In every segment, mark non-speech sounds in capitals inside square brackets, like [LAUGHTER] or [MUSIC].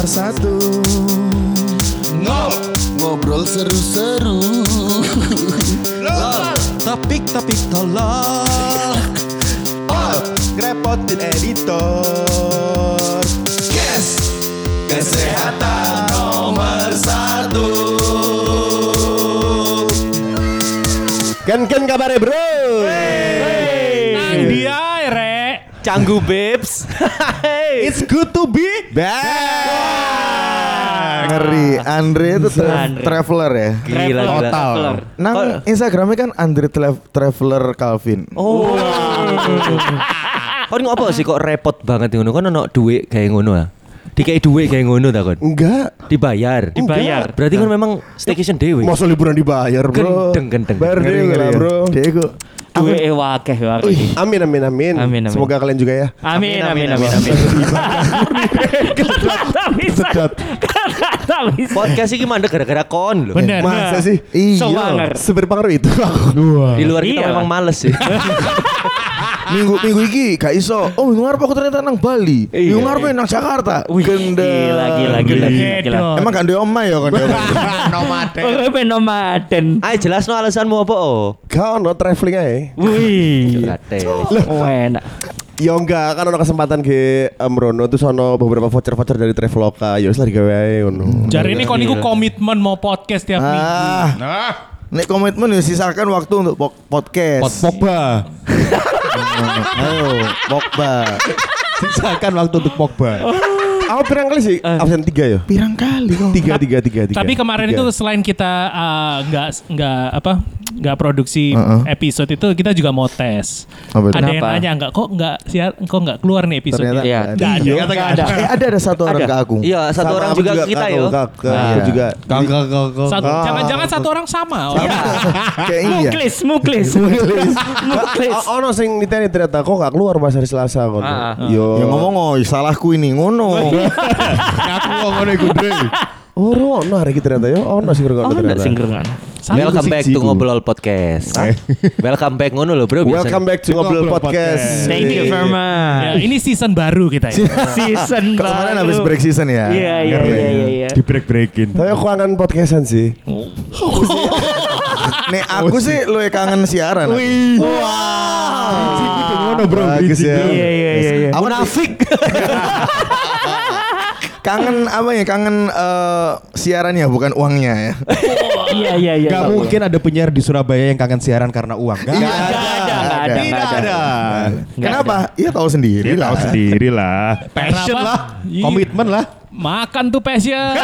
nomor satu. Ngobrol seru-seru. Topik-topik tolol. Ngerepotin editor. Yes Kesehatan nomor satu. Ken ken kabarnya bro Nang dia rek. Canggu babes. [LAUGHS] It's good to be back Ngeri. Andre itu tra- Andre. traveler ya? Gila gila Traveler. Nang Instagramnya kan Andre Tra- Traveler Calvin. Oh. Kon ngopo sih kok repot banget ngono? Kon ono duit kayak ngono ah? Dikai duit kayak ngono ta kon? Enggak. Dibayar. Dibayar. Berarti kan memang staycation dewe Masa liburan dibayar bro? Gendeng, gendeng. Bayar dewe lah ya. bro itu Duwe wakeh wakeh. Amin amin amin. Amin, amin. Semoga kalian juga ya. Amin amin amin amin. Kata [LAUGHS] bisa. Podcast ini mandek gara-gara kon loh Bener. Masa sih Iya Semangat. Seberpengaruh itu aku Di luar kita Iya. memang males sih [LAUGHS] Minggu minggu ini gak iso Oh minggu ngarep aku ternyata nang Bali Iya. Minggu ngarep nang Jakarta Wih, Gendeng. Gila gila gila Gila. gila. Emang kan dia omah ya kan [LAUGHS] omah. Oh, nomaden. Ayo jelas no alasanmu apa oh Kau no traveling aja Wih. Kate Oh, enak. Ya enggak kan ada kesempatan ke um, Rono tuh sono beberapa voucher-voucher dari Traveloka Ya wis lah digawe ae ngono. Jari ini kon iku komitmen mau podcast tiap minggu. Ah Nek komitmen ya sisakan waktu untuk po- podcast Pogba. [LAUGHS] Ayo Pogba Sisakan waktu untuk Pogba. Aku pirang kali sih absen tiga ya? Pirang kali kok Tiga, tiga, tiga, tiga. Tapi kemarin Tiga. itu selain kita uh, nggak nggak apa nggak produksi Heeh. episode itu kita juga mau tes. Apa itu? Ada yang Kenapa? nanya nggak kok nggak siar kok nggak keluar nih episode? Ternyata Iya. nggak ada. Nggak ada. Nggak ada. Eh ada ada satu orang Ada. ke aku Iya satu Sama orang aku juga, kita yo aku, aku juga. Jangan-jangan satu orang sama. Oh, Kayak ini ya Muklis, muklis. Muklis. Oh, ono sing niteni ternyata kok gak keluar pas hari Selasa kon. Ah, ah. Yo. Ya ngomong oh salahku ini ngono [LAUGHS] Aku ngomong iku Dre. Oh, ono hari iki ternyata yo. Ono sing Oh, ngrungokno enggak ternyata. singgeran. Welcome back to. Ngobrol Podcast [LAUGHS] Welcome back ngono loh bro biasa. Welcome back to Ngobrol Ngobrol Podcast. Thank you very Ya, much. ini season baru kita ya. [LAUGHS] Season Kalau kemarin baru. habis break season ya Iya iya iya iya. iya. Di break breakin. Tapi aku kangen podcastan sih. [LAUGHS] Nek aku sih lu kangen siaran aku. Ngono bro. Bagus ya. Iya iya iya iya. Aku nafik Kangen apa ya Kangen eh, siarannya bukan uangnya ya [LAUGHS] Iya iya iya. Gak mungkin ada penyiar di Surabaya yang kangen siaran karena uang. Gak Iya, ada. Nggak ada, nggak ada, Tidak ada. ada. Kenapa? Iya tahu sendiri Dia lah tahu sendiri lah. Passion lah. Iya. Komitmen lah. Makan tuh passion. [LAUGHS]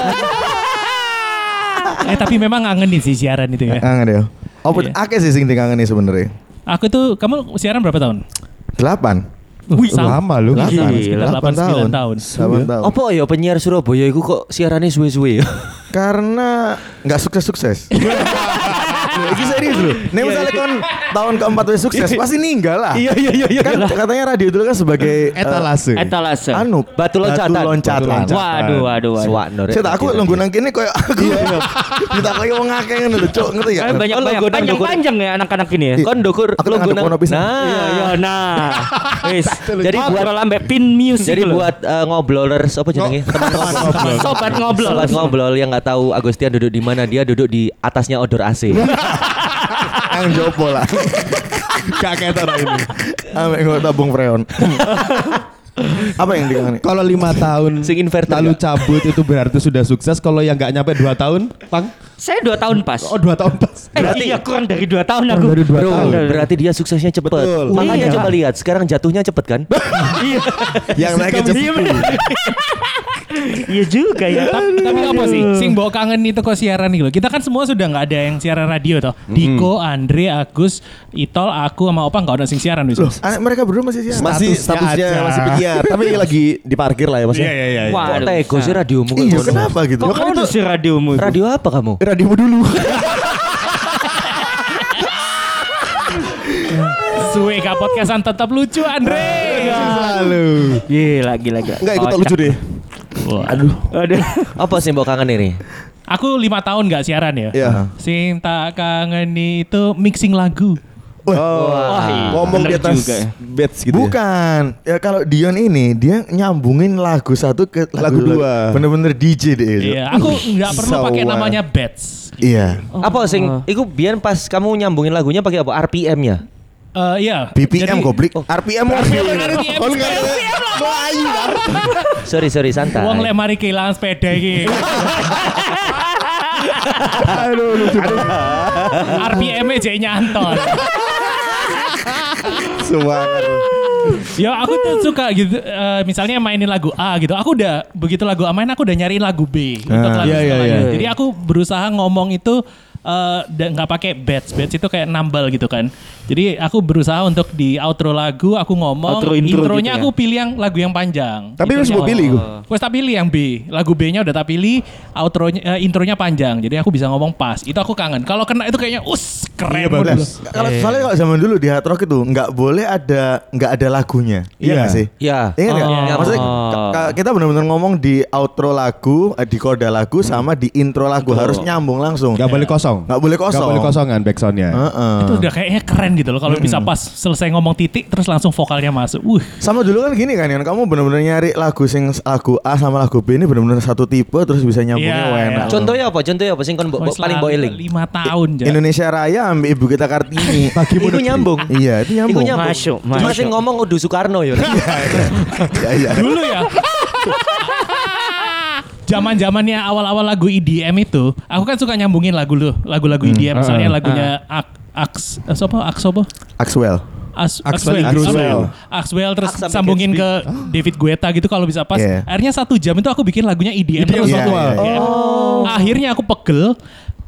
eh tapi memang ngangenin sih siaran itu ya. Kangen ya Apa Iya. akeh sih sing kangen nih sebenarnya Aku tuh kamu siaran berapa tahun? Delapan Wih, Lama lu. Delapan, sembilan tahun. Delapan tahun Apa ya penyiar Surabaya itu kok siarannya suwe-suwe ya? Karena nggak sukses-sukses [LAUGHS] Ini serius loh Nih misalnya kon tahun keempat wis sukses Pasti ninggal lah iya iya iya Kan katanya radio dulu kan sebagai eh, Etalase. Etalase. Anu Batu loncatan. Batu loncatan. Waduh waduh waduh. Suwakno, Rek. Saya aku nunggu nang kene koyo aku. [LAUGHS] Kita kayak wong akeh ngono lho, Cuk, ngerti gak? banyak Oh, banyak logo- panjang logo- panjang ya anak-anak ini ya. Kon dokur Aku ngadep nang-. Nah. Iya iya nah. [LAUGHS] Wis. Jadi buat Ngobrol ambek pin music. jadi buat eh, ngobrolers apa jenenge? Teman ngobrol. sobat ngobrol. Sobat ngobrol yang nggak tahu Agustian duduk di mana, dia duduk di atasnya odor AC. [LAUGHS] [LAUGHS] Ang jopo lah. Kayak tau ini. Ame nggo tabung freon. [LAUGHS] Apa yang dikangen? Kalau lima tahun Sing inverter lalu nggak? cabut itu berarti sudah sukses. Kalau yang nggak nyampe dua tahun, pang? Saya dua tahun pas. Oh dua tahun pas. Eh, iya kurang dari dua tahun aku. dari dua Bro, tahun. berarti dia suksesnya cepet. Betul. Makanya Iya. coba lihat, sekarang jatuhnya cepet kan? [LAUGHS] Iya. Yang naiknya cepet. Iya juga ya. tapi, tapi apa sih? Sing bawa kangen itu kok siaran nih loh. Kita kan semua sudah nggak ada yang siaran radio toh. Diko, Andre, Agus, Itol, aku sama Opa nggak ada sing siaran wis. Anak mereka berdua masih siaran. Masih Statusnya aja. masih penyiar, tapi [LAUGHS] lagi diparkir lah ya Mas. ya. iya iya. Kok Waduh. tego sih radiomu kayak Iya, ngono? kenapa gitu? Kok kamu tuh si radiomu? itu? Radio apa kamu? Radiomu dulu. [LAUGHS] Suwe podcastan tetap lucu Andre. Selalu. Gila gila gila. Enggak ikut lucu deh. Aduh. [LAUGHS] Apa sih mbok kangen ini? Aku lima tahun nggak siaran ya. Iya. Sing tak kangen itu mixing lagu. Oh, iya. ngomong di atas juga ya. beds gitu. ya? Bukan. Ya kalau Dion ini dia nyambungin lagu satu ke Lagu dua. Bener-bener DJ deh. itu. Iya, aku nggak perlu pakai Sawah. namanya bets. Iya. Apa sing iku biyen pas kamu nyambungin lagunya pakai apa? RPM ya? Eh iya. BPM Jadi- goblik. RPM RPM, RPM. Oh, enggak ada. Melayu kan? [LAUGHS] Sorry sorry santai. Wong lek mari kehilangan sepeda iki. [LAUGHS] Aduh, lucu banget. RPM-nya jadi nyantol. Semangat. Ya aku tuh suka gitu eh, misalnya mainin lagu A gitu. Aku udah begitu lagu A main aku udah nyariin lagu B untuk Ah. lagu Iya, iya, iya. Jadi aku berusaha ngomong itu eh, dan nggak pakai bets. Bets itu kayak nambal gitu kan. Jadi aku berusaha untuk di outro lagu aku ngomong Outro intro intronya gitu ya? aku pilih yang lagu yang panjang. Tapi Intronya- mau pilih gue. Wes tak pilih yang B. Lagu B-nya udah tak pilih, outronya eh, intronya panjang. Jadi aku bisa ngomong pas. Itu aku kangen. Kalau kena itu kayaknya us keren Iya, banget. bagus. Kalau soalnya kalau zaman dulu di hard rock itu nggak boleh ada nggak ada lagunya. Iya Iya. nggak sih? Ya. Iya nggak? Oh. Maksudnya ka- ka- kita benar-benar ngomong di outro lagu, eh, di koda lagu sama di intro lagu harus nyambung langsung. Gak boleh kosong. Nggak boleh kosong. Gak boleh kosongan backsoundnya. Heeh. Itu udah kayaknya keren gitu loh kalau bisa pas selesai ngomong titik terus langsung vokalnya masuk. Uh. Sama dulu kan gini kan, Yon. kamu benar-benar nyari lagu sing lagu A sama lagu B ini benar-benar satu tipe terus bisa nyambungnya Iya, enak. iya. Contohnya apa? Contohnya apa? Sing kon bo- paling boiling. Lima tahun Jan. Indonesia Raya ambil ibu kita Kartini. [LAUGHS] Iku nyambung. iya, itu nyambung. nyambung. Masuk, Cuma sing ngomong Udu Soekarno ya. [LAUGHS] Iya, iya. Dulu ya. [LAUGHS] Zaman zamannya awal-awal lagu EDM itu, aku kan suka nyambungin lagu lu, lagu-lagu EDM. Misalnya lagunya Ak Aks, eh, siapa? Aks apa? Axwell. As, Axwell Axwell. Axwell, Axwell, terus Aks sampai sambungin ke David Guetta gitu kalau bisa pas. Yeah. Akhirnya satu jam itu aku bikin lagunya EDM, terus. Iya, virtual. iya, iya. Akhirnya aku pegel.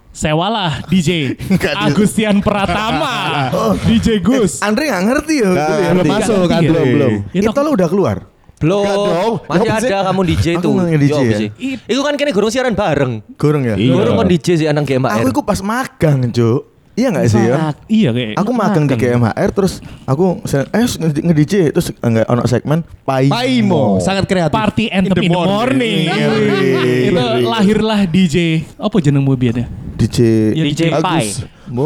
Sewalah DJ [LAUGHS] Agustian Pratama, [LAUGHS] DJ Gus. Andre nggak ngerti ya. Dulu ya. Belum masuk kan belum, belum. Itu Itu lo udah keluar. Belum. Dong. Masih ada kamu DJ Aku itu. nge- DJ Yo, ya. sih? Iku kan kene gurung siaran bareng. Kurang ya? Iya. Gurung kon DJ sih anak GMR. Aku itu pas magang, Cuk. Iya nggak sih ya? Iya kayak. Aku magang di GMHR terus aku eh nge-DJ terus enggak ono segmen pai. Paimo, sangat kreatif. Party Anthem in the morning. Wih. itu lahirlah DJ. Apa jenengmu biarnya? DJ Ya, DJ Agus. Pai.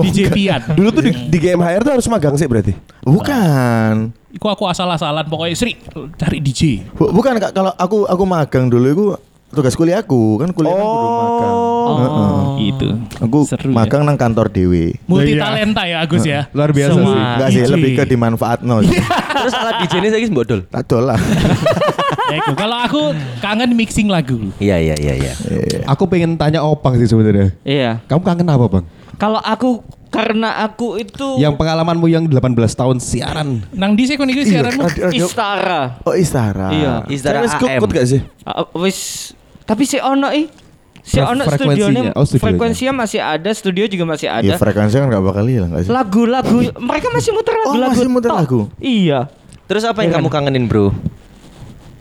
DJ Pian. Dulu tuh di, di GMHR tuh harus magang sih berarti. Bukan. Iku aku asal-asalan pokoknya Sri cari DJ. Bu- bukan Kak, kalau aku aku magang dulu itu tugas kuliahku kan kuliah kan kudu magang. Heeh. Gitu. Aku Seru ya. magang nang kantor dewe. Multi Iya. talenta ya Agus ya. Luar biasa Semua sih. Enggak sih, lebih ke dimanfaatno. [LAUGHS] Terus alat DJ ini saya mbok dol. Tak dol lah. [LAUGHS] Ya. Kalau aku kangen mixing lagu. Iya iya iya iya. Aku pengen tanya Opang sih sebenarnya. Iya. Kamu kangen apa bang? Kalau aku karena aku itu Yang pengalamanmu yang 18 tahun siaran. Nang di kon Iya, siaranmu. radio- radio- Istara. Oh Istara. Iya. Istara AM. gak sih? Wis tapi si ono ih. Si Fre- ono frekuensinya. studionya, Oh, studionya. frekuensinya masih ada, studio juga masih Iya ada. frekuensi kan gak bakal hilang gak sih? Lagu-lagu mereka masih muter Oh, lagu-lagu. masih muter lagu? Iya. Terus apa yang Iya kamu kan? kangenin, Bro?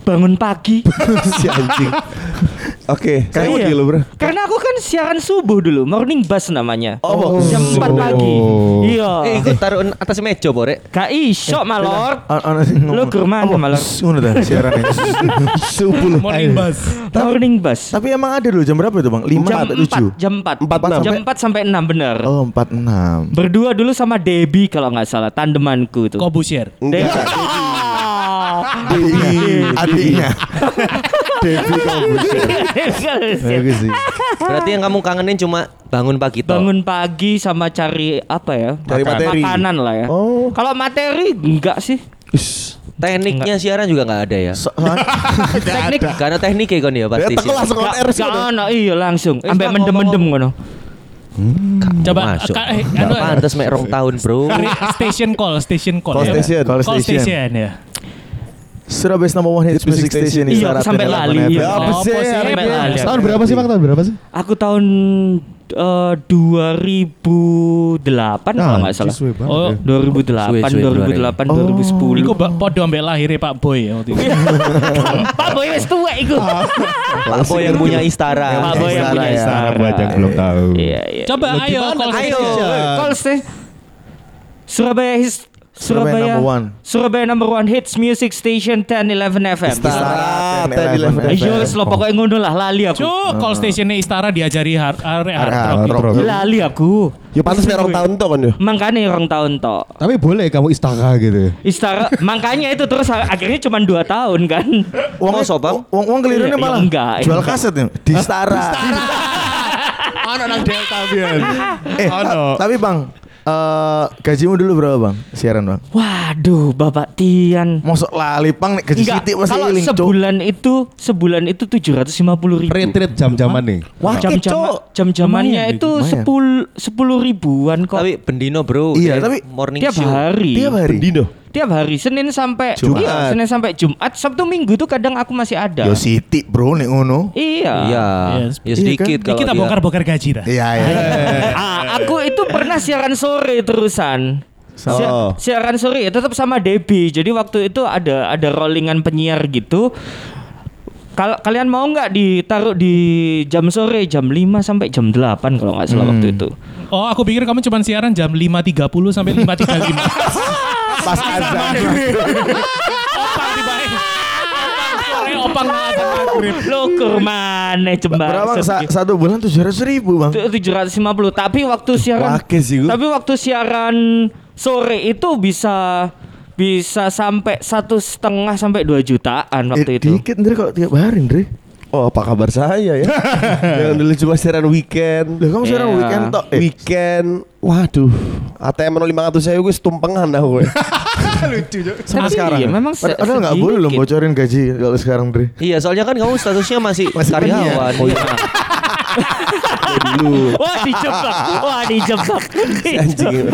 Bangun pagi. [LAUGHS] si anjing. [LAUGHS] Oke, kayak Iya. dulu bro. Karena aku kan siaran subuh dulu, morning bus namanya. Oh, Jam 4 pagi. Iya. Eh, ikut taruh atas meja, Bore. Gak iso malor. Ono sing Lu ke mana, apa? malah? Shh, Ngono dah siaran ini. [LAUGHS] Subuh. Morning bus. Morning bus. Tapi emang ada dulu jam berapa itu bang? 5 Jam atau 4, 7? jam 4. Empat, enam. Jam 4 sampai 6 benar. Oh 46 Berdua dulu sama Debbie kalau nggak salah, tandemanku tuh. Kobusier. Enggak. Adiknya Adiknya [LAUGHS] Devi Kobusier Bagus sih Berarti yang kamu kangenin cuma bangun pagi toh. Bangun pagi sama cari apa ya? Cari materi. Makanan lah ya. Oh. Kalau materi enggak sih. Tekniknya siaran juga nggak ada ya. So- [LAUGHS] Teknik Karena teknik ya kan ya pasti. Ya langsung on air sih. Gak ono iya langsung. Sampai mendem-mendem ngono. Coba Masuk. ka- eh, Nggak anu, pantas mek rong tahun, Bro. Station call, station call. Call ya. station. Call Call station. station ya. Surabaya number one hits music station Iya, Istana sampai 28 lali. Iya. Apa sih? Sih? Sampai lali. Tahun berapa sih bang? Tahun berapa sih? Aku tahun eh, 2008 kalau nggak salah. Oh, ya. 2008, Suwe-suwe 2008, 2010. Iku podo ambek lahirnya Pak Boy ya waktu itu. [LAUGHS] Pak Boy wis tuwek iku. Pak Boy yang punya Istara. Pak Boy yang punya ya. Istara. buat yang belum tahu. Iya, iya. Coba ayo call Ayo. station. Call stay. Surabaya His Surabaya Surabaya number one. Surabaya number one hits music station 1011 FM. Istara, 10, 11 10, 11. Ayo wis lo pokoknya ngono lah lali aku. Cuk, call stationnya Istara diajari hard, hard, rock. rock. Lali aku. Ya pantas nek rong tahun tuh kan yo. Makanya orang tahun tok. Tapi boleh kamu istaka gitu. Istara makanya itu terus akhirnya cuma 2 tahun kan. Uang Masa, Bang? Uang uang kelirunnya Iya, malah enggak, jual kaset nih di Stara. Anak [LAUGHS] nang Delta Bian. eh, Ono. tapi Bang, eh gajimu dulu berapa Bang? Siaran Bang. Waduh, Bapak Tian. Mosok lali Pang nek gaji sitik masih kalau eling, Cuk. sebulan itu sebulan itu 750 ribu. Retreat jam-jaman nih. Wah, jam jam jam jamannya Lumayan, itu sepuluh sepuluh ribuan kok Tapi bendino bro. Iya, tapi morning tiap show. hari Tiap hari. Dino. Tiap hari Senin sampai Jumat. iya, Senin sampai Jumat Sabtu Minggu tuh kadang aku masih ada Yo sitik bro nek ngono. iya Iya, Yes. ya sedikit Ini kalau kita bongkar-bongkar gaji dah. Iya iya. ah, aku itu pernah siaran sore terusan Oh. Si- siaran sore ya tetap sama Debbie jadi waktu itu ada ada rollingan penyiar gitu kalau kalian mau nggak ditaruh di jam sore jam 5 sampai jam 8 kalau nggak salah waktu itu Oh, aku pikir kamu cuma siaran jam 5.30 sampai 5.35. [LAUGHS] Pas azan. opang di balik. Opang sore, opang azan maghrib. lo ke mana jembar Berapa? Sa- satu bulan tujuh ratus ribu Bang. tujuh ratus lima puluh tapi waktu siaran Wake sih gua. tapi waktu siaran sore itu bisa bisa sampai satu setengah sampai dua jutaan waktu Eh, itu dikit Ndre kalau tiap hari Ndre. Oh, apa kabar saya ya? [LAUGHS] Yang dulu cuma siaran weekend. Lah kamu sekarang Iya. weekend tok. Eh, Weekend. Waduh. ATM 500 saya gue tumpengan dah gue. [LAUGHS] sama Tapi sekarang. iya, ya? memang se- Padahal nggak boleh loh sedikit. bocorin gaji kalau sekarang Ndre. Iya, soalnya kan kamu statusnya masih, [LAUGHS] Masih karyawan. Iya. dulu. wah dijebak wah dijebak Anjing.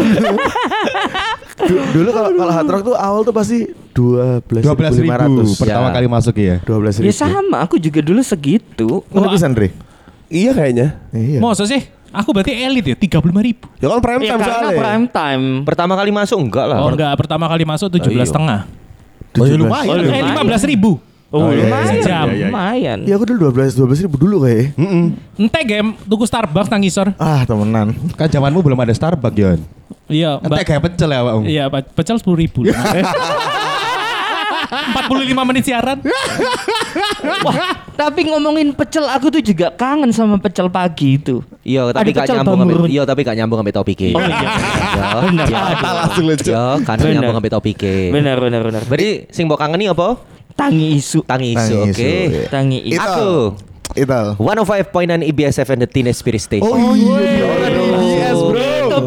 Du- dulu kalau kalau hard rock tuh awal tuh pasti dua belas Dua belas ribu pertama Ya. kali masuk ya. Dua belas ya ribu. sama aku juga dulu segitu Mana bisa Ndre? iya kayaknya. Iya. Masa sih? Aku berarti elit ya, 35 ribu. Ya kan prime ya time karena soalnya. prime time Pertama kali masuk enggak lah. Oh enggak, pertama kali masuk 17 iya. setengah. Oh, ya 17. lumayan. Oh, Eh, 15 ribu. oh, iya, iya, lumayan iya, iya, iya. lumayan Iya aku dulu dua belas dua belas ribu dulu kayak. Ente game tuku Starbucks nang isor. Ah temenan. Kan zamanmu belum ada Starbucks, Yon. Iya, Mbak. kayak pecel ya, Pak. Iya, Pak. Pecel 10 ribu. 45 [LAUGHS] menit siaran. Wah, tapi ngomongin pecel aku tuh juga kangen sama pecel pagi itu. Iya, tapi Ada gak pecel nyambung bamurun. iya tapi gak nyambung sampai topiknya. Oh iya. Iya, Benar. iya. Langsung lucu. Iya, kan nyambung sampai topiknya. Benar benar benar. Berarti sing mbok kangeni apa? Tangi isu. Tangi isu, oke. iya. Tangi isu. Itu. Aku Itu. 105.9 IBS FM The Teenage Spirit Station. Oh iya.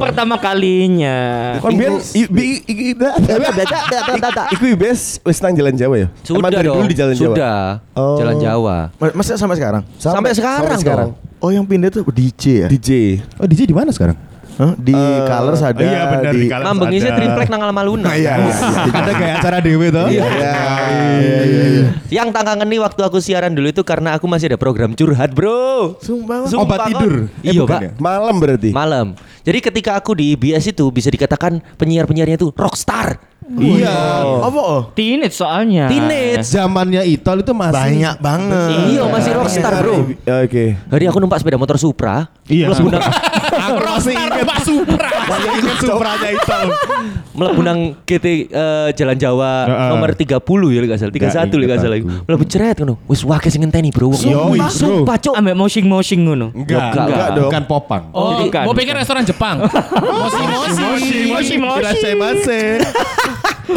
Pertama kalinya. Kon biyen i- bi- i- i- da- da- da- da- da- Iku IBS wis nang Jalan Jawa ya? Sudah Emang dari dong. dulu di Jalan Jawa. Sudah. Oh. Jalan Jawa. Ma- Masa sampai sekarang? Sampai sekarang Oh yang pindah tuh DJ ya? DJ. Oh, DJ di mana sekarang? Hah? Di Colors ada iya, benar, di di Colors. Ada. triplek nang Almaluna. Iya, [LAUGHS] iya. ada kayak acara dewe toh? Iya, iya, iya, iya. Yang tak kangeni waktu aku siaran dulu itu karena aku masih ada program curhat, Bro. Sumpah. Sumpah, Obat tidur? Eh, Iya, Pak. ya? Malam berarti. Malam. Jadi ketika aku di IBS itu bisa dikatakan penyiar-penyiarnya itu rockstar. Iya. Apa oh? Teenage soalnya. Teenage. Zamannya Itol itu masih Banyak banget. Iya, masih rockstar, Bro. Oke. Hari aku numpak sepeda motor Supra. Iya. Mlebu nang [LAUGHS] Aku masih ingat Pak Supra. masih ingat Supranya Itol. mlebu nang GT eh, Jalan Jawa Heeh. nomor 30 ya enggak salah. 31 Nggak ya enggak salah. aku. Mlebu ceret ngono. Wis wake sing ngenteni, Bro. Sumpah, bro. sumpah, Cuk. Ambek moshing-moshing ngono. Enggak, Enggak, dong. Bukan popang. Oh, bukan, mau pikir restoran Jepang. Moshi moshi. Moshi moshi. Irashaimase.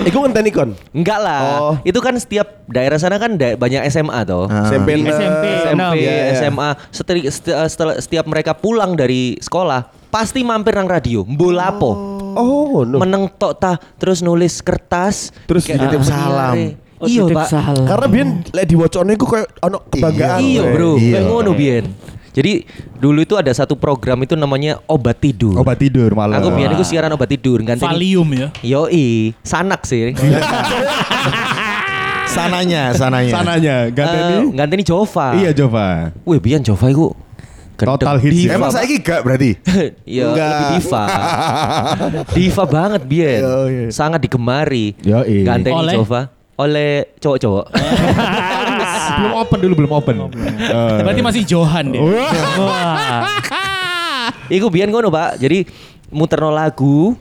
Iku ngenteni kon. Enggak lah. Oh. Itu kan setiap daerah sana kan da- banyak SMA toh. Ah. SMP SMP. SMP, Enam. Iya, iya. SMA, seteri- seti- eh, setelah setiap mereka pulang dari sekolah pasti mampir nang radio, mbolapo. Oh, no. Meneng tok ta, terus nulis kertas, Terus kayak titip salam. Oh, Iya, Pak. salam. Karena biyen lek diwacane iku koyo ono kebanggaan. Iya. Bro. Iya. Kayak ngono biyen. Jadi dulu itu ada satu program itu namanya obat tidur. Obat tidur malam. Aku biyen itu siaran obat tidur ganti Valium ya. Yoi, sanak sih. [LAUGHS] Sananya, sananya. Sananya ganteni. Eh, Ganteni Jova. Iya, Jova. Wih, biyen Jova iku gendeng. Total hits ya? Emang saya gak berarti? [LAUGHS] Iya, Enggak. lebih diva. [LAUGHS] diva banget Bian. Iya. Sangat digemari. Yoi. Ganteng? Jova oleh cowok-cowok. Belum open dulu, belum open. Eh. Berarti masih Johan deh. Wah. Iku Bian ngono, Pak. Jadi muterno lagu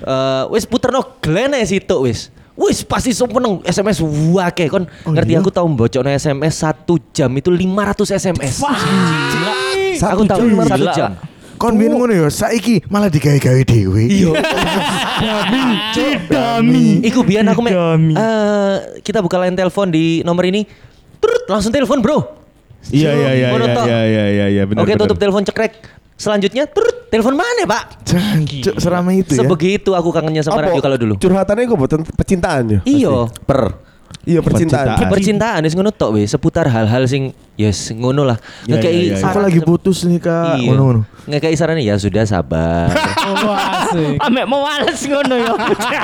Eh, wis puterno glene situ wis. Wis pasti so meneng SMS wake kon ngerti aku tahu bocokno SMS satu jam itu 500 SMS. aku tahu jam, satu jam. Kon biyen ngono ya, saiki malah digawe-gawe dhewe. Iya. Dami. Iku biyen aku mek Dami. eh, kita buka line telepon di nomor ini. Turut langsung telepon, Bro. Iya iya iya iya iya iya iya iya benar. Oke, tutup telepon cekrek. Selanjutnya turut telepon mana, Pak? Jancuk seramai itu ya. Sebegitu aku kangennya sama radio kalau dulu. Curhatannya gue buat percintaan ya. Iya. Per. Iya percintaan. Percintaan. Percintaan wis ngono tok seputar hal-hal sing yes ngono lah. Ya, Ngekei ya, ya, ya. Aku lagi putus nih kak. Iya. Ngono-ngono. Ngekei saran ya sudah sabar. [LAUGHS] Oh, asik. Ambek mau wales ngono ya.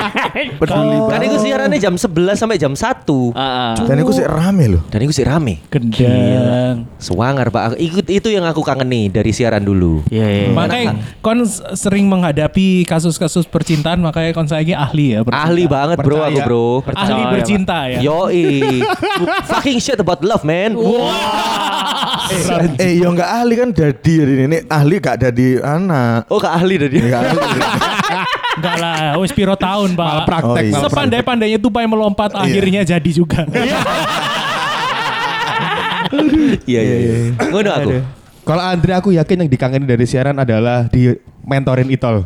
[LAUGHS] Peduli kan itu siarannya jam 11 sampai jam 1. Heeh. Dan itu sih rame loh. Dan itu sih rame. Gendang. Sewangar Pak. Ikut itu yang aku kangen nih dari siaran dulu. Iya iya. Makanya kon sering menghadapi kasus-kasus percintaan makanya kon saiki ahli ya. percintaan. Ahli banget bro Percaya. aku bro. Ahli Percaya, bercinta ya. Yoi. [LAUGHS] Fucking shit about love man. [LAUGHS] Eh, yo nggak ahli kan dadi hari ini. Ahli gak dadi anak. Oh kak ahli tadi. Nggak ahli. [LAUGHS] Enggak lah, wis piro tahun, Pak. Malah praktek, Oh, iya. Sepandai-pandainya tupai melompat akhirnya jadi juga. [LAUGHS] Iya iya iya. Ngono aku. Kalau Andre aku yakin yang dikangeni dari siaran adalah di mentorin Itol.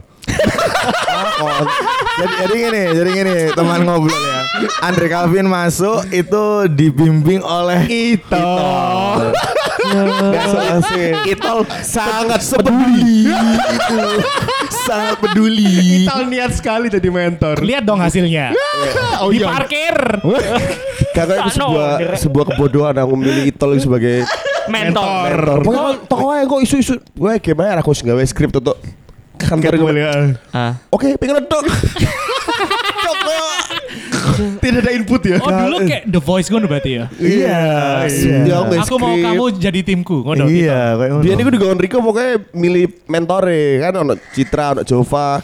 Jadi jadi gini, jadi gini teman ngobrol ya. Andre Calvin masuk itu dibimbing oleh Itol. Itol sangat peduli itu. Sangat peduli. Itol niat sekali jadi mentor. Lihat dong hasilnya. Oh Di iya. parkir. Kakak itu sebuah sebuah kebodohan aku memilih Itol sebagai Mentor. mentor. Pokoknya toko aja kok isu-isu. Gue gimana aku sih gawe skrip tuh kantor gue. Ah. Oke, pengen dok. Tidak ada input ya. Oh dulu kayak The Voice ngono berarti ya. Iya. Dia nggak Aku mau kamu jadi timku ngono. Iya, kayak ngono. Biar ini gue di Riko pokoknya milih mentore kan ono Citra, ono Jova.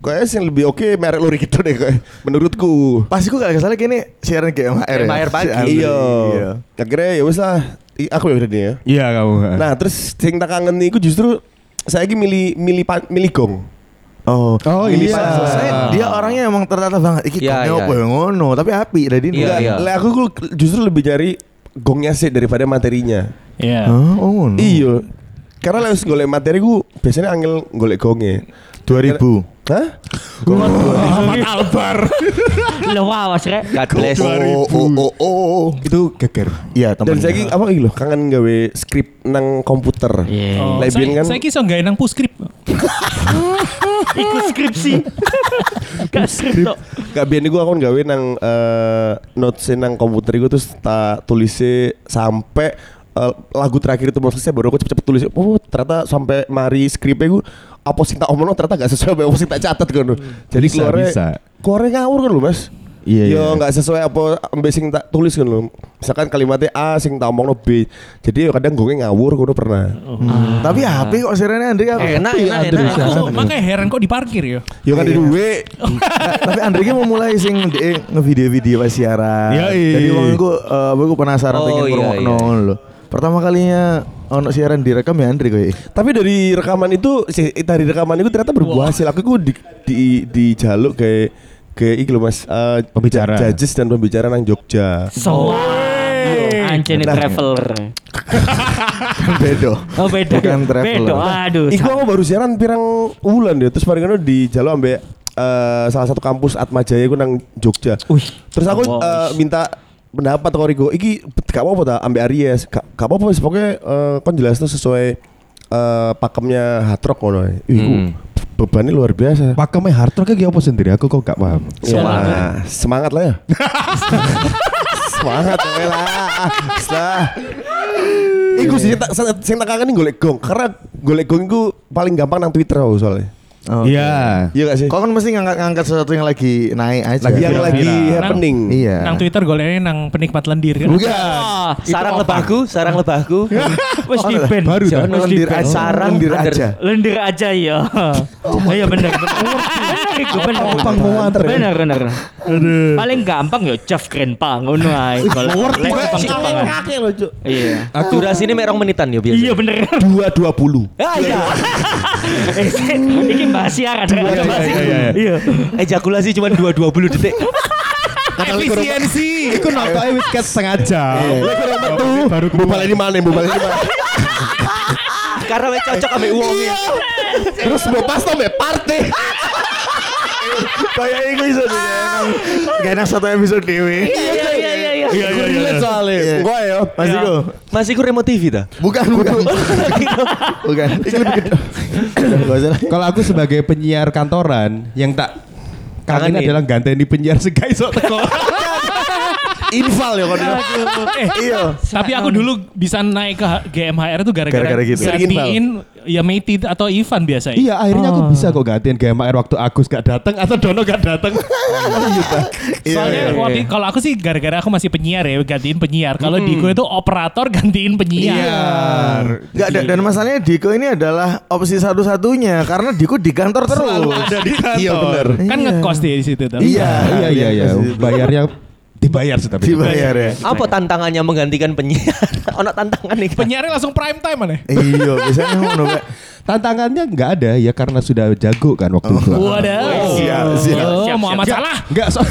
Kayaknya sih yang lebih oke merek luri gitu deh kayak menurutku. Pasti gue gak salah kini siaran kayak MHR ya. MHR pagi. Andre. Iya. Akhirnya ya wes lah. I- Aku ya udah nih ya. Iya kamu. Nah terus sing tak kangen nih, gue justru saya lagi milih milih milih gong. Oh, Oh, Ini iya. saya, dia orangnya emang tertata banget. Iki Iya, koknya iya. apa ya ngono, tapi api dari ini. Iya. lah aku ku- justru lebih cari gongnya sih daripada materinya. Iya. Hah? Oh, ngono. Iya. Karena lewat golek materi gue biasanya angel golek gongnya. 2000. Hah? Ahmad Albar. [LAUGHS] Lo awas rek. God bless. Oh, oh, oh, oh. Itu geger. Iya, teman. Dan saya apa iki lho kangen gawe skrip nang komputer. Iya. Oh, biyen kan- saya kisah nggak nang puskrip. [LAUGHS] Iku skripsi. [LAUGHS] Gak skrip tok. Gak biyen iku aku gawe nang eh, notes nang komputer iku terus tak tulise sampai eh, lagu terakhir itu mau selesai baru aku cepet-cepet tulis. Oh, ternyata sampai mari skripnya iku apa sing tak omongno ternyata gak sesuai apa sing tak catat kan. Jadi Bisa, keluarnya bisa. keluarnya ngawur kan lho, Mas. Iya, Yo iya. nggak sesuai apa ambek sing tak tulis kan lho. Misalkan kalimatnya A sing tak omongno B. Jadi yo kadang gue ngawur ngono pernah. Hmm. Tapi HP kok siarannya Andre? Enak enak [LAUGHS] enak. Aku makanya heran kok diparkir ya. Yo kan di duwe. Tapi Andre ki mau mulai sing de ngevideo-video pas siaran. Iya, iya. Jadi wong iku eh penasaran Oh, pengen iya, iya. lho. Pertama kalinya ono siaran direkam ya Andre kowe. Tapi dari rekaman itu si dari rekaman itu ternyata berbuah hasil. Aku ku di di dijaluk kayak kayak iki lho Mas eh, Pembicara. judges dan pembicara nang Jogja. So. Anjene Nah. traveler. Kan bedo. Oh beda. Bukan traveler. Beda. Aduh. Iku aku baru siaran pirang bulan deh. Terus paling di dijaluk ambek eh, salah satu kampus Atmajaya iku nang Jogja. Wih. Terus aku eh, minta pendapat kok Rigo. Iki gak apa-apa ta ambek Aries. Gak, gak apa-apa wis pokoknya eh, kon jelas tuh sesuai eh, pakemnya hard rock ngono. Iku Hmm. bebannya luar biasa. Pakemnya hard rock kayak apa sendiri? Aku kok gak paham. Ya, semangat lah ya. [LAUGHS] semangat ya lah. Setelah Iku sih tak sing tak kangen golek gong karena golek gong iku paling gampang nang Twitter soalnya. Oh, Iya. Iya gak sih? Kok kan mesti ngangkat-ngangkat sesuatu yang lagi naik aja. Lagi yang Viral, lagi happening. Iya. Nang Twitter goleknya nang penikmat lendir kan. Bukan. Ah, Sarang lebahku, sarang lebahku. wis di band. Baru Lendir aja. Sarang lendir aja. Lendir aja ya. Oh iya benar benar. [LAUGHS] Benar iku benar. Gampang muater ya. Benar benar. Paling gampang ya Jeff Grandpa ngono ae. Jepang-Jepangan. Kakek loh, Cuk. Iya. Durasi ini merong menitan ya biasa. Iya bener. Dua dua puluh. Ah iya. Eh, [LAUGHS] iki bahas siaran. nggak ada iya, iya, itu. iya, Iya. Ejakulasi cuma 2 20 detik. Efisiensi. Iku nontonnya wis ket setengah jam. Baru bupal ini mana? Bupal ini mana? [LAUGHS] Karena wes cocok ambek uangnya. Terus mau pas mbak party. Kayak iku iso deh. Gak enak satu episode dewe. Iya iya iya iya. Iya iya iya. Soalnya. Iya. Gue ya. Mas Iko. Masih ku remote TV ta? Bukan, bukan. bukan. Itu lebih gede. Gak usah. Kalau aku sebagai penyiar kantoran yang tak kangen Kangenin. adalah ganteni penyiar segai sok teko. Infal ya kan. Eh, Iya. tapi aku dulu bisa naik ke H- GMHR itu gara-gara Gara-gara gitu. gantiin ya Meti atau Ivan biasa. iya, akhirnya aku bisa kok gantiin GMR waktu Agus gak datang atau Dono gak datang. [LAUGHS] Iya, Soalnya iya. waktu- kalau aku sih gara-gara aku masih penyiar ya gantiin penyiar. Kalau Diko itu operator gantiin penyiar. Gak dan, dan masalahnya Diko ini adalah opsi satu-satunya karena Diko di kantor terus. ada di kantor. Iya benar. Kan ngekos dia di situ. Iya, iya iya iya. Bayarnya dibayar sih tapi. Dibayar ya. Apa tantangannya menggantikan penyiar? [LAUGHS] Ono tantangan nih. Penyiarnya langsung prime time mana? Iya, biasanya [LAUGHS] Pak. Tantangannya nggak ada ya karena sudah jago kan waktu itu. Waduh. Siap, siap. Oh, Muhammad siap. Salah. Enggak so [LAUGHS]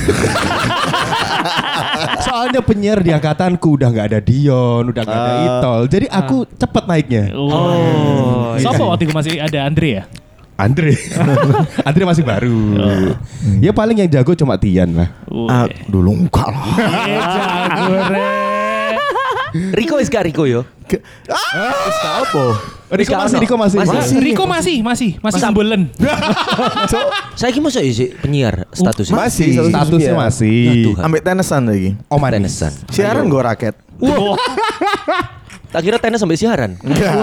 Soalnya penyiar di angkatanku udah nggak ada Dion, udah nggak ada Itol. Jadi aku cepet naiknya. Oh. Siapa waktu itu masih ada Andre ya? Andre. [LAUGHS] Andre masih baru. Ya paling yang jago cuma Tian lah. Ah, dulu enggak lah. Eh, [LAUGHS] jago re. Riko wis gak Riko yo. Ah, apa? Riko masih. Riko masih. Masih. Riko masih, masih, masih sembelen. [LAUGHS] Saya kira masa isi penyiar statusnya. Masih. Statusnya masih. Ambek tenesan lagi. Oh. Tenesan. Siaran gue raket. Tak kira tenis sampai siaran. Enggak.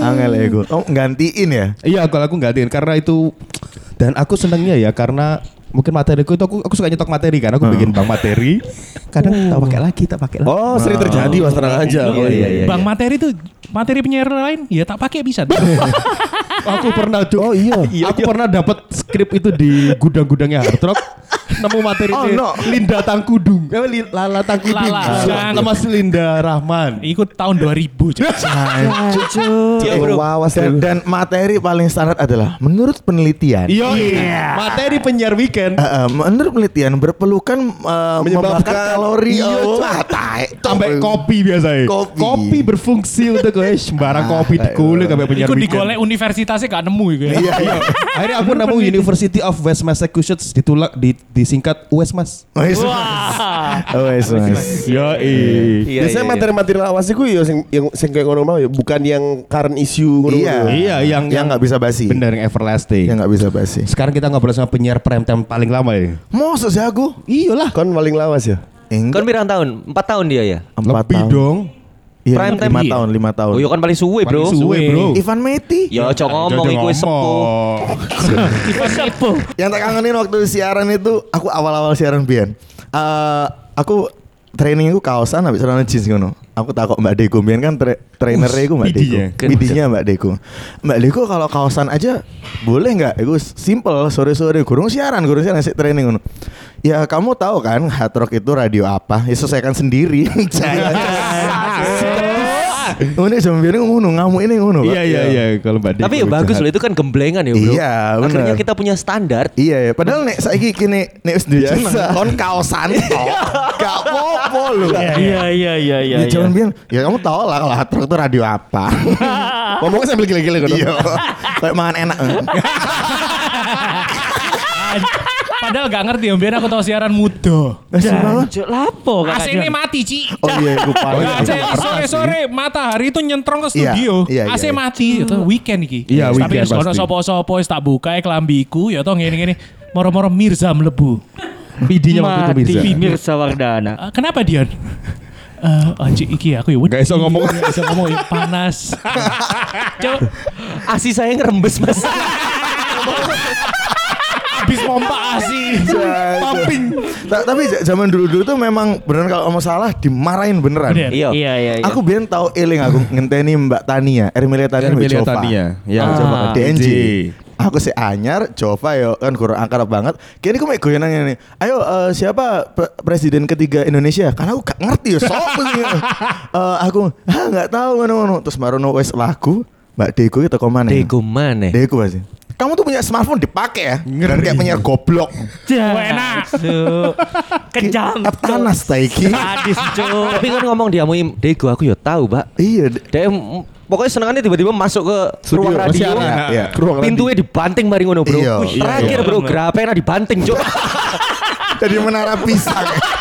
Angel ya gue. Oh, gantiin ya? Iya, kalau aku gantiin karena itu dan aku senengnya ya karena mungkin materiku itu aku aku suka nyetok materi kan aku bikin bank materi kadang tak pakai lagi tak pakai lagi Oh sering terjadi mas tenang aja. Iya, iya, iya. Bang materi tuh materi penyiar lain ya tak pakai bisa. [LAUGHS] aku pernah oh iya aku pernah dapat skrip itu di gudang-gudangnya hard rock nemu materi Oh, no. Linda Tangkudung eh, Li- Lala Tangkudung Lala, si Linda Rahman Ikut tahun 2000 cuy. Iya, bro. Wawas Dan, dan materi paling standar adalah menurut penelitian. Iya, materi penyiar weekend Eh, eh, menurut penelitian berpelukan eh, Menyebabkan- membakar kalori. Iya, oh, ah, sampai kopi biasanya. Kopi. berfungsi untuk guys sembarang kopi dikulik sampai penyiar Ikut weekend. digolek universitasnya gak nemu gitu ya. Iya, iya. Akhirnya aku nemu University of West Massachusetts ditulak di disingkat USMAS. Oh, yes, [LAUGHS] Oh, yes, mas. Yo Iya, Biasanya iya, iya. materi-materi lawas itu ya sing yang sing kayak ngono mau ya, bukan yang current issue ngono. Iya. Iya, yang Yang nggak bisa basi. Bener yang everlasting. Yang nggak bisa basi. Sekarang kita ngobrol sama penyiar prime time paling lama ya. Masa sih aku? Iyalah. Kan paling lawas ya. Enggak. Kan pirang tahun? Empat tahun dia ya? Empat Lebih tahun. dong. Iya, Prime time lima iya. tahun, lima tahun. Oh iya kan paling suwe bro. Paling suwe, bro. Ivan Meti. Ya cok ngomong iku wis sepuh. [LAUGHS] Ipo. Yang tak kangenin waktu siaran itu, aku awal-awal siaran Bian. Eh, aku training aku kaosan habis celana jeans ngono. Aku takut Mbak Deko Bian kan tra trainernya itu Mbak Deko. bidinya. Bidinya Mbak Deko. Mbak Deko kalau kaosan aja boleh nggak? Itu simple sore-sore gurung siaran, gurung siaran sih training ngono. Ya kamu tahu kan hard rock itu radio apa? Ya selesaikan sendiri. [LAUGHS] Ini jam biar ngono, ngamuk ini ngono. Iya iya iya kalau Mbak Tapi ya bagus loh itu kan gemblengan ya bro. Iya, bener. Akhirnya kita punya standar. Iya, ya. padahal nek saiki kini nek wis duwe kon kaosan tok. Gak apa-apa lho. Iya iya iya iya. Ya jangan bilang, ya kamu tahu lah kalau rock itu radio apa. [LAUGHS] Ngomongnya sambil gila-gila kan. Iya. Kayak makan enak. [LAUGHS] Padahal gak ngerti ya, biar aku tahu siaran muda. Jancuk lapo AC kakak ini mati Ci. Oh iya. AC sore-sore matahari itu nyentrong ke Iya, studio. iya, iya, AC iya. mati itu weekend iki. Iya, Tapi weekend pasti. sapa-sapa wis tak buka kelambiku ya toh ngene-ngene. Moro-moro Mirza mlebu. PD-nya waktu itu Mati Mirza. Mirza Wardana. Ah, kenapa Dion? Eh, anjing iki aku ya. Gak iso ngomong. Gak iso ngomong ya panas. [LAUGHS] Cok, Asi saya ngerembes mas. [LAUGHS] habis pompa asi. Pumping. Tapi zaman dulu-dulu tuh memang beneran kalau mau salah dimarahin beneran. Bener. Iya. Iya iya iya. Aku biar tahu eling aku ngenteni Mbak Tania, Ermilia Tania, Ermilia Jova. Tania, ya. Ah, DNJ. Aku si anyar, Jova yo kan kurang akrab banget. Kini aku mau goyang ini. Ayo eh, siapa pre- presiden ketiga Indonesia? Karena aku gak ngerti ya sopo sih. [LAUGHS] Eh, aku nggak tahu mana mana. Terus marono wes lagu Mbak Deko itu kok mana? Dego mana? Deko pasti. Kamu tuh punya smartphone dipakai ya. Dan kayak penyiar goblok. Enak. Kejam. Panas taiki. Sadis, Cuk. Tapi kan ngomong dia mau Dego aku ya tahu, Mbak. Iya. Dia pokoknya senengannya tiba-tiba masuk ke Studio, ruang radio. Iya, iya. Ke ruang radio. Pintunya dibanting mari ngono, Bro. Iya, Wih, iya, Terakhir, iya. Bro, grapena dibanting, Cuk. [LAUGHS] Jadi menara pisang. [LAUGHS]